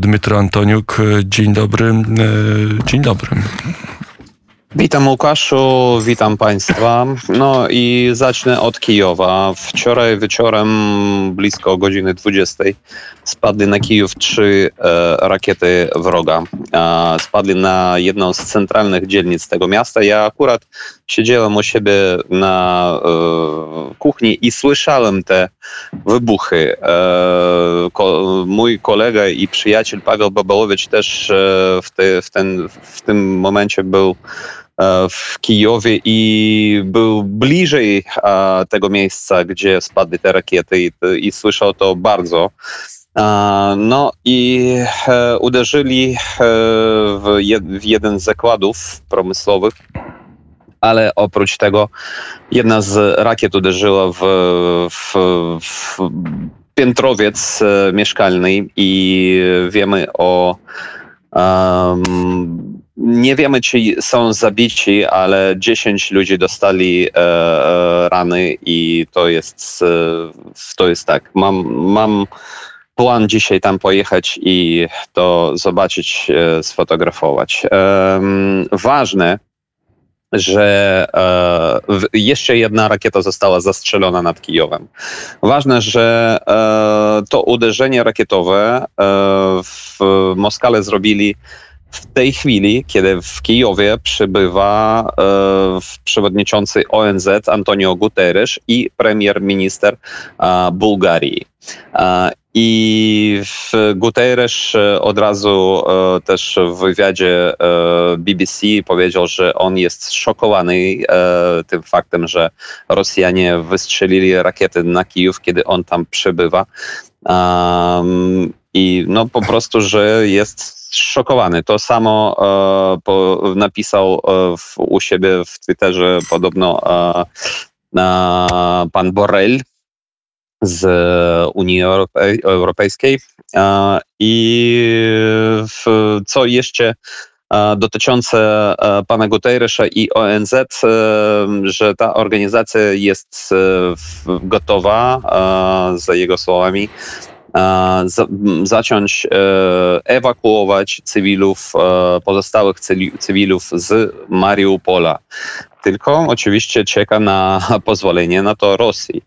Dmytro Antoniuk, dzień dobry. Dzień dobry. Witam Łukaszu, witam Państwa. No i zacznę od Kijowa. Wczoraj wieczorem blisko godziny 20 spadły na Kijów trzy e, rakiety wroga. E, spadły na jedną z centralnych dzielnic tego miasta. Ja akurat siedziałem u siebie na e, kuchni i słyszałem te wybuchy. E, mój kolega i przyjaciel Paweł Babałowicz też e, w, te, w, ten, w tym momencie był E, w Kijowie i był bliżej tego miejsca, gdzie spadły te rakiety i, i słyszał to bardzo. No i uderzyli w, w jeden z zakładów przemysłowych, ale oprócz tego jedna z rakiet uderzyła w, w, w piętrowiec mieszkalny i wiemy o um, nie wiemy, czy są zabici, ale 10 ludzi dostali e, e, rany i to jest, e, to jest tak. Mam, mam plan dzisiaj tam pojechać i to zobaczyć, e, sfotografować. ważne, że e, jeszcze jedna rakieta została zastrzelona nad Kijowem. Ważne, że e, to uderzenie rakietowe w Moskale zrobili w tej chwili, kiedy w Kijowie przybywa e, przewodniczący ONZ Antonio Guterres i premier minister e, Bułgarii. I Guterres e, od razu e, też w wywiadzie e, BBC powiedział, że on jest szokowany tym faktem, że Rosjanie wystrzelili rakiety na Kijów, kiedy on tam przybywa. I no po prostu, że jest zszokowany. To samo napisał u siebie w Twitterze podobno pan Borrell z Unii Europej, Europejskiej. E, I w, co jeszcze e, dotyczące e, pana Guterresa i ONZ, że ta organizacja jest gotowa, za jego słowami, zacząć e, ewakuować cywilów, e, pozostałych cywilów z Mariupola. Tylko oczywiście czeka na pozwolenie na to Rosji.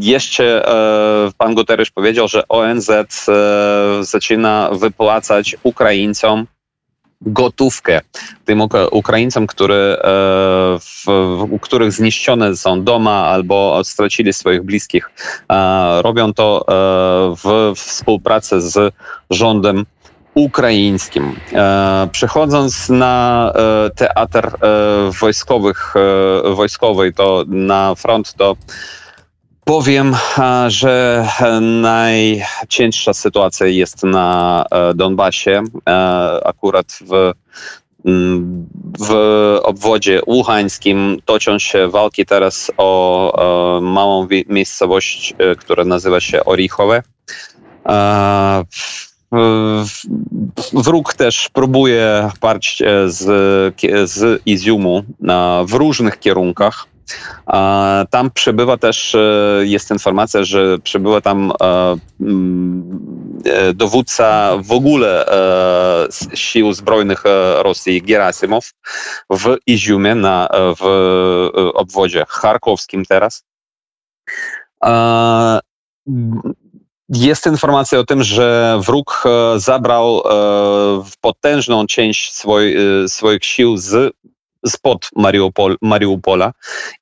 Jeszcze e, pan Guterres powiedział, że ONZ zaczyna wypłacać Ukraińcom gotówkę tym Ukraińcom, które, e, w, u których zniszczone są doma albo stracili swoich bliskich. E, robią to e, w współpracy z rządem ukraińskim. Przechodząc na teatr wojskowych, wojskowy, to na front, to Powiem, że najcięższa sytuacja jest na e, Donbasie. E, akurat w, mm, w obwodzie łuchańskim toczą się walki teraz o e, małą miejscowość, która nazywa się Orichowe. Wróg też próbuje parć z, z Iziumu w różnych kierunkach. Tam przebywa też, e, jest informacja, że przebywa tam e, mm, e, dowódca w ogóle sił zbrojnych Rosji, Gerasimow, w Iziumie, na, w obwodzie charkowskim teraz. Jest informacja o tym, że wróg zabrał potężną część swoich sił z spod Mariupol, Mariupola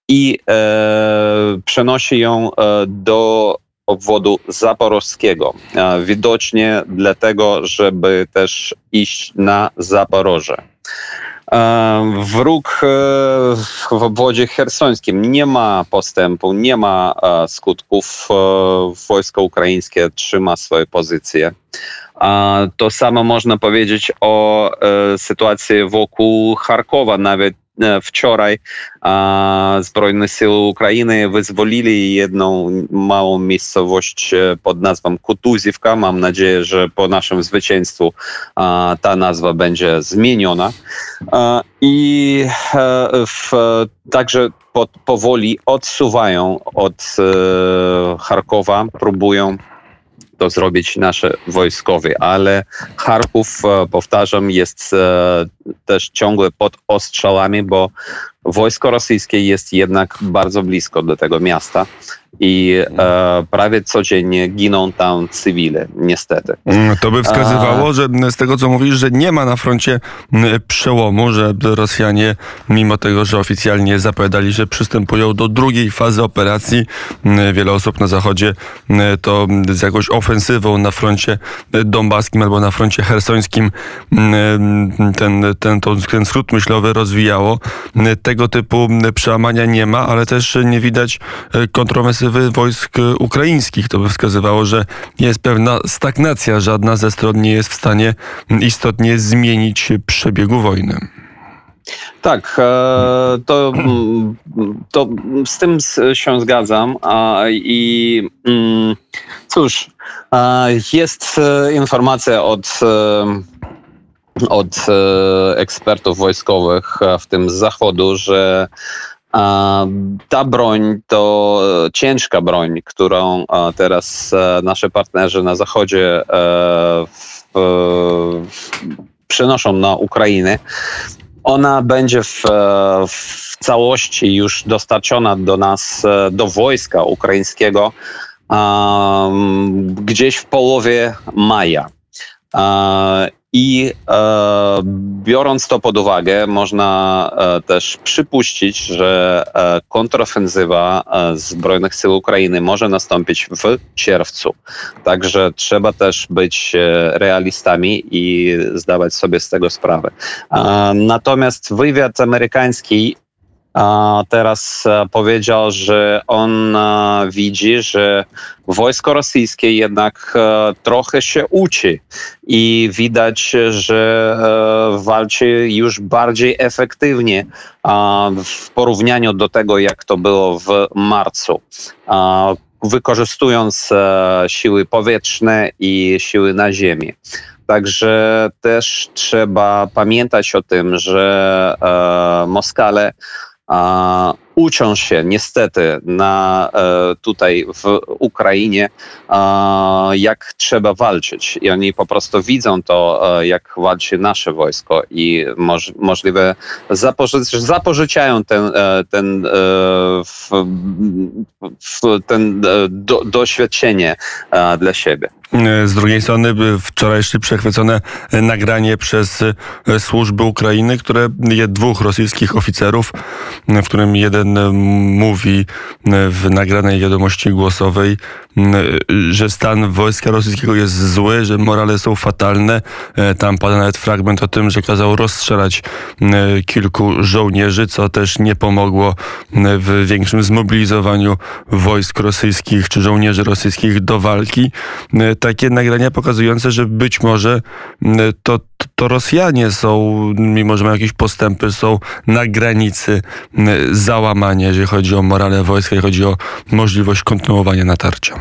i e, przenosi ją e, do obwodu zaporowskiego. E, widocznie dlatego, żeby też iść na Zaporoże. Wróg w obwodzie hersońskim nie ma postępu, nie ma skutków. Wojsko ukraińskie trzyma swoje pozycje. To samo można powiedzieć o sytuacji wokół Charkowa. Nawet wczoraj Zbrojne Siły Ukrainy wyzwolili jedną małą miejscowość pod nazwą Kutuzivka. Mam nadzieję, że po naszym zwycięstwu ta nazwa będzie zmieniona. I w, także pod, powoli odsuwają od Charkowa, próbują to zrobić nasze wojskowie, ale Charków, e, powtarzam, jest e, też ciągle pod ostrzałami, bo wojsko rosyjskie jest jednak bardzo blisko do tego miasta i e, prawie codziennie giną tam cywile, niestety. Mm, To by wskazywało, że z tego co mówisz, że nie ma na froncie przełomu, że Rosjanie, mimo tego, że oficjalnie zapowiadali, że przystępują do drugiej fazy operacji, wiele osób na zachodzie to z jakąś ofensywą na froncie donbaskim albo na froncie hersońskim ten, ten, ten, ten skrót myślowy rozwijało. Tego typu przełamania nie ma, ale też nie widać e, kontrofensywy wojsk ukraińskich. To by wskazywało, że jest pewna stagnacja. Żadna ze stron nie jest w stanie istotnie zmienić przebiegu wojny. Tak, e, to, mm, to z tym się zgadzam. I mm, cóż, jest e, informacja od, e, od ekspertów wojskowych, w tym z zachodu, że ta broń to ciężka broń, którą teraz e, nasi partnerzy na zachodzie e, przenoszą na Ukrainę. Ona będzie w, e, w całości już dostarczona do nas, do wojska ukraińskiego gdzieś w połowie maja. I e, biorąc to pod uwagę, można e, też przypuścić, że e, kontrofensywa e, Zbrojnych Sił Ukrainy może nastąpić w czerwcu. Także trzeba też być e, realistami i zdawać sobie z tego sprawę. E, Natomiast wywiad amerykański teraz e, powiedział, że on e, widzi, że wojsko rosyjskie jednak e, trochę się uczy i widać, że walczy już bardziej efektywnie w porównaniu do tego, jak to było w marcu. Wykorzystując e, siły powietrzne i siły na ziemi. Także też trzeba pamiętać o tym, że e, Moskale a, uczą się niestety na, e, tutaj w Ukrainie, jak trzeba walczyć. I oni po prostu widzą to, e, jak walczy nasze wojsko i moż, możliwe zapoży, zapożyczają ten, e, ten, w, w, ten do, doświadczenie dla siebie. Z drugiej strony by wczorajsze przechwycone nagranie przez e, służby Ukrainy, które dwóch rosyjskich oficerów, w którym jeden e, mówi e, w nagranej wiadomości głosowej, e, że stan wojska rosyjskiego jest zły, że morale są fatalne. E, Tam pada nawet fragment o tym, że kazał rozstrzelać m, kilku żołnierzy, co też nie pomogło m, w większym zmobilizowaniu wojsk rosyjskich czy żołnierzy rosyjskich do walki. E, Takie nagrania pokazujące, że być może to, to Rosjanie są, mimo że mają jakieś postępy, są na granicy załamania, jeżeli chodzi o morale wojska, jeżeli chodzi o możliwość kontynuowania natarcia.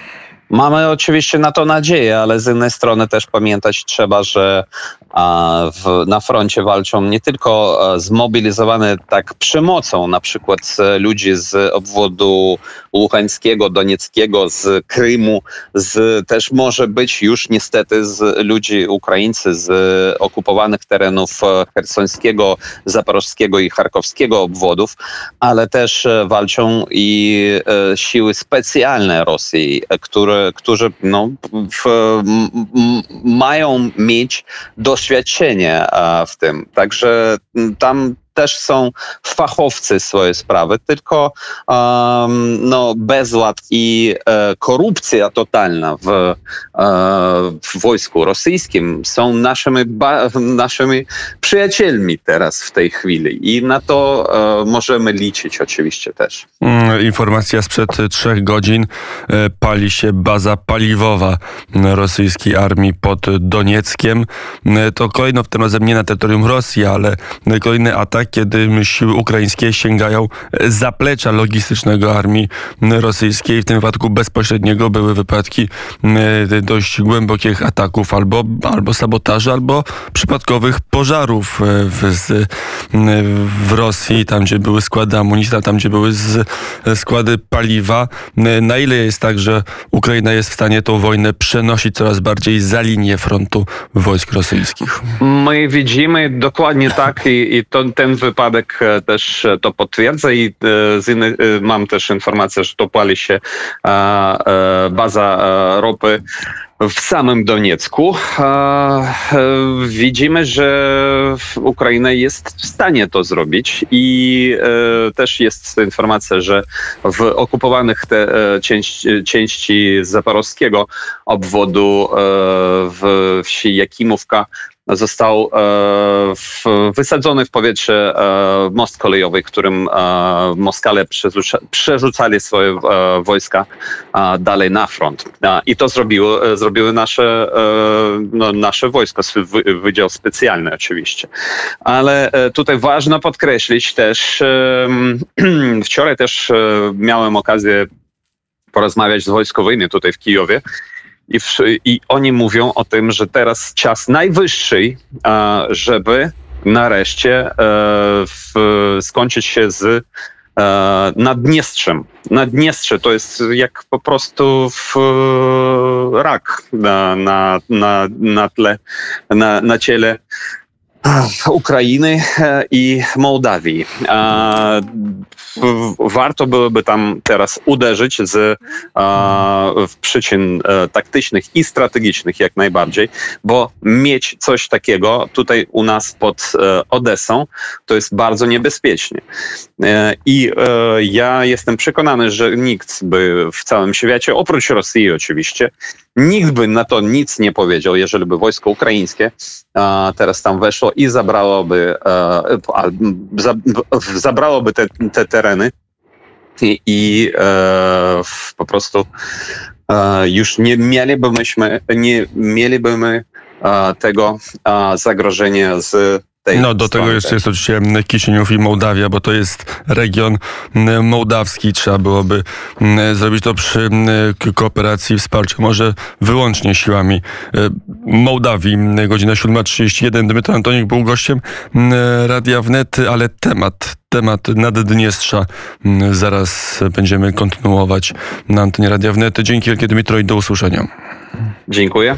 Mamy oczywiście na to nadzieję, ale z innej strony też pamiętać trzeba, że w, na froncie walczą nie tylko zmobilizowane tak przemocą, na przykład e, ludzi z obwodu Łuchańskiego, Donieckiego, z Krymu, z, też może być już niestety z ludzi Ukraińcy z okupowanych terenów e, hersońskiego, zaporożskiego i charkowskiego obwodów, ale też e, walczą i siły specjalne Rosji, które, którzy no, w, mają mieć doświadczenie e, w tym. Także tam też są fachowcy swoje sprawy, tylko um, no, bezład i e, korupcja totalna w, e, w wojsku rosyjskim są naszymi, ba, naszymi przyjacielmi teraz w tej chwili i na to e, możemy liczyć oczywiście też. Mm, Informacja sprzed trzech godzin. E, Pali się baza paliwowa rosyjskiej armii pod Donieckiem. E, To kolejno w tym razem nie na terytorium Rosji, ale kolejne ataki kiedy siły ukraińskie sięgają zaplecza logistycznego armii rosyjskiej. W tym wypadku bezpośredniego były wypadki e, dość głębokich ataków albo, albo sabotaży, albo przypadkowych pożarów e, w, z, w Rosji, tam gdzie były składy amunicji, tam gdzie były z, składy paliwa. Na ile jest tak, że Ukraina jest w stanie tą wojnę przenosić coraz bardziej za linię frontu wojsk rosyjskich? My widzimy dokładnie tak i, i to, ten wypadek e, też e, to potwierdza i e, z inny, mam też informację, że to pali się baza ropy w samym Doniecku. Widzimy, że Ukraina jest w stanie to zrobić i też jest informacja, że w okupowanych te części, części zaporowskiego obwodu w wsi Jakimówka został e, wysadzony w powietrze e, most kolejowy, którym e, Moskale przerzucali swoje wojska dalej na front. I to zrobiło, zrobiły nasze, no, nasze wojsko, Wydział Specjalny oczywiście. Ale tutaj ważno podkreślić też, wczoraj też miałem okazję porozmawiać z wojskowymi tutaj w Kijowie i, w, I oni mówią o tym, że teraz czas najwyższy, żeby nareszcie e, w, skończyć się z e, Naddniestrzem. Naddniestrze to jest jak po prostu w, rak na, na, na, na tle, na, na ciele Ukrainy e, i Mołdawii. Warto byłoby tam teraz uderzyć z w przyczyn e, taktycznych i strategicznych jak najbardziej, bo mieć coś takiego tutaj u nas pod e, Odessą to jest bardzo niebezpiecznie. I ja jestem przekonany, że nikt by w całym świecie, oprócz Rosji oczywiście, nikt by na to nic nie powiedział, jeżeli by wojsko ukraińskie teraz tam weszło i zabrałoby, e, zabrałoby te, te tereny i, i e, po prostu e, już nie mielibyśmy, nie mielibyśmy tego zagrożenia z no do tego jeszcze jest oczywiście Kisieniów i Mołdawia, bo to jest region mołdawski. Trzeba byłoby zrobić to przy kooperacji, wsparciu, może wyłącznie siłami e, Mołdawii. Godzina 7.31. Dmytro Antonik był gościem Radia Wnet, ale temat temat Naddniestrza zaraz będziemy kontynuować na antenie Radia Wnet. Dzięki wielkie Dmitro i do usłyszenia. Dziękuję.